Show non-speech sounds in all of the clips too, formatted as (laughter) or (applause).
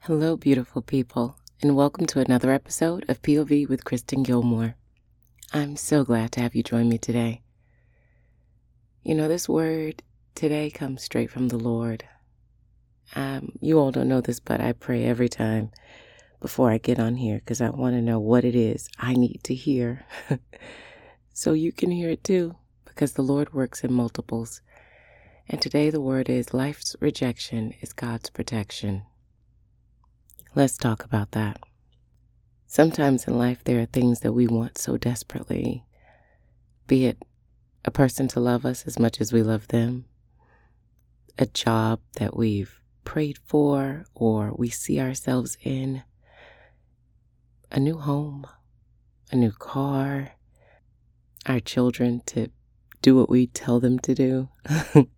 Hello, beautiful people, and welcome to another episode of POV with Kristen Gilmore. I'm so glad to have you join me today. You know, this word today comes straight from the Lord. Um, you all don't know this, but I pray every time before I get on here because I want to know what it is I need to hear (laughs) so you can hear it too because the Lord works in multiples. And today the word is life's rejection is God's protection. Let's talk about that. Sometimes in life there are things that we want so desperately, be it a person to love us as much as we love them, a job that we've prayed for or we see ourselves in, a new home, a new car, our children to do what we tell them to do. (laughs)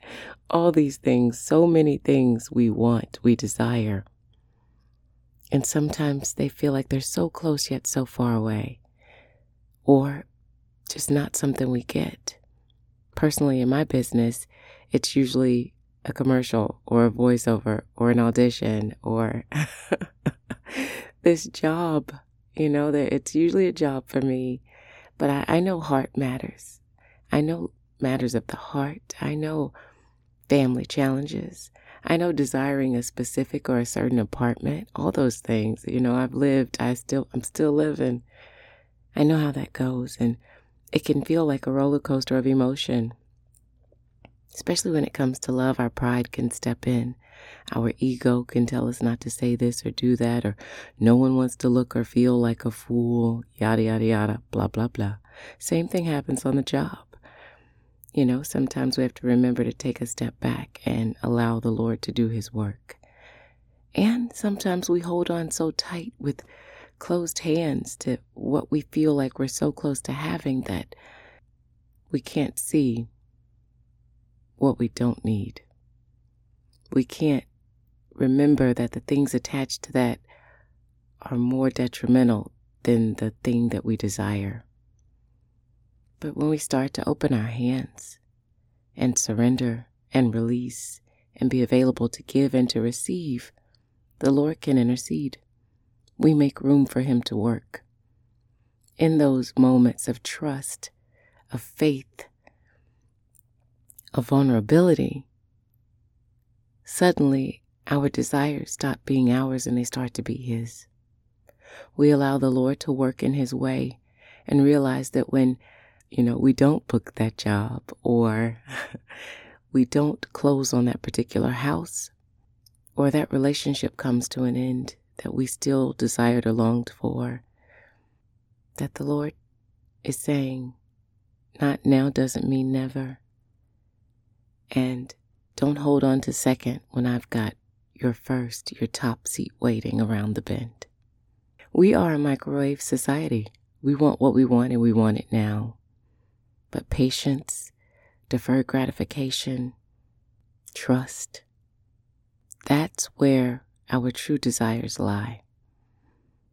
All these things, so many things we want, we desire. And sometimes they feel like they're so close yet so far away, or just not something we get. Personally, in my business, it's usually a commercial or a voiceover or an audition or (laughs) this job you know, that it's usually a job for me, but I, I know heart matters. I know matters of the heart. I know family challenges. I know desiring a specific or a certain apartment, all those things. You know, I've lived, I still, I'm still living. I know how that goes. And it can feel like a roller coaster of emotion. Especially when it comes to love, our pride can step in. Our ego can tell us not to say this or do that, or no one wants to look or feel like a fool, yada, yada, yada, blah, blah, blah. Same thing happens on the job. You know, sometimes we have to remember to take a step back and allow the Lord to do His work. And sometimes we hold on so tight with closed hands to what we feel like we're so close to having that we can't see what we don't need we can't remember that the things attached to that are more detrimental than the thing that we desire. But when we start to open our hands and surrender and release and be available to give and to receive, the Lord can intercede. We make room for Him to work. In those moments of trust, of faith, of vulnerability, Suddenly, our desires stop being ours and they start to be His. We allow the Lord to work in His way and realize that when, you know, we don't book that job or (laughs) we don't close on that particular house or that relationship comes to an end that we still desired or longed for, that the Lord is saying, not now doesn't mean never. And don't hold on to second when I've got your first, your top seat waiting around the bend. We are a microwave society. We want what we want and we want it now. But patience, deferred gratification, trust, that's where our true desires lie.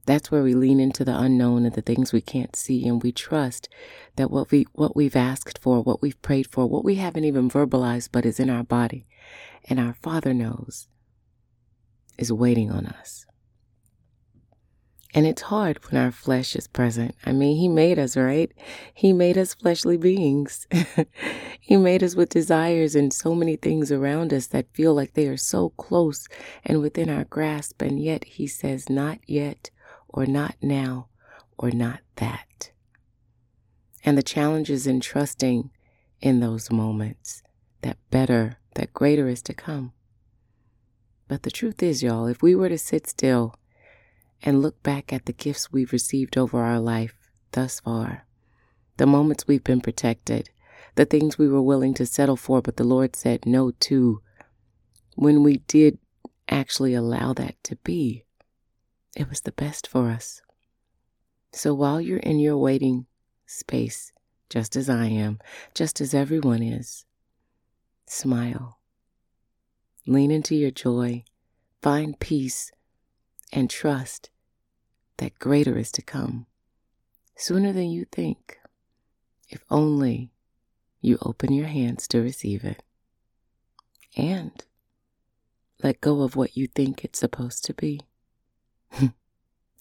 That's where we lean into the unknown and the things we can't see, and we trust that what we what we've asked for, what we've prayed for, what we haven't even verbalized but is in our body, and our Father knows, is waiting on us. And it's hard when our flesh is present. I mean, He made us, right? He made us fleshly beings. (laughs) he made us with desires and so many things around us that feel like they are so close and within our grasp. And yet He says, Not yet, or not now, or not that. And the challenge is in trusting in those moments that better, that greater is to come. But the truth is, y'all, if we were to sit still and look back at the gifts we've received over our life thus far, the moments we've been protected, the things we were willing to settle for, but the Lord said no to, when we did actually allow that to be, it was the best for us. So while you're in your waiting space, just as I am, just as everyone is, smile. Lean into your joy, find peace, and trust that greater is to come sooner than you think, if only you open your hands to receive it. And let go of what you think it's supposed to be. (laughs)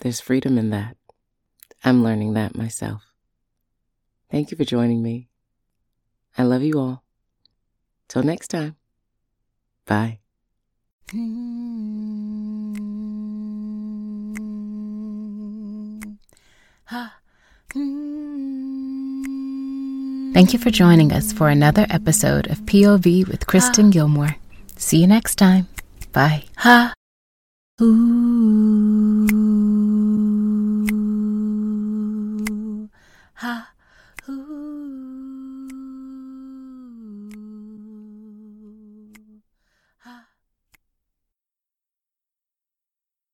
There's freedom in that. I'm learning that myself. Thank you for joining me. I love you all. Till next time. Bye. Mm. Thank you for joining us for another episode of POV with Kristen ah. Gilmore. See you next time. Bye. Ha. Ooh. Ha.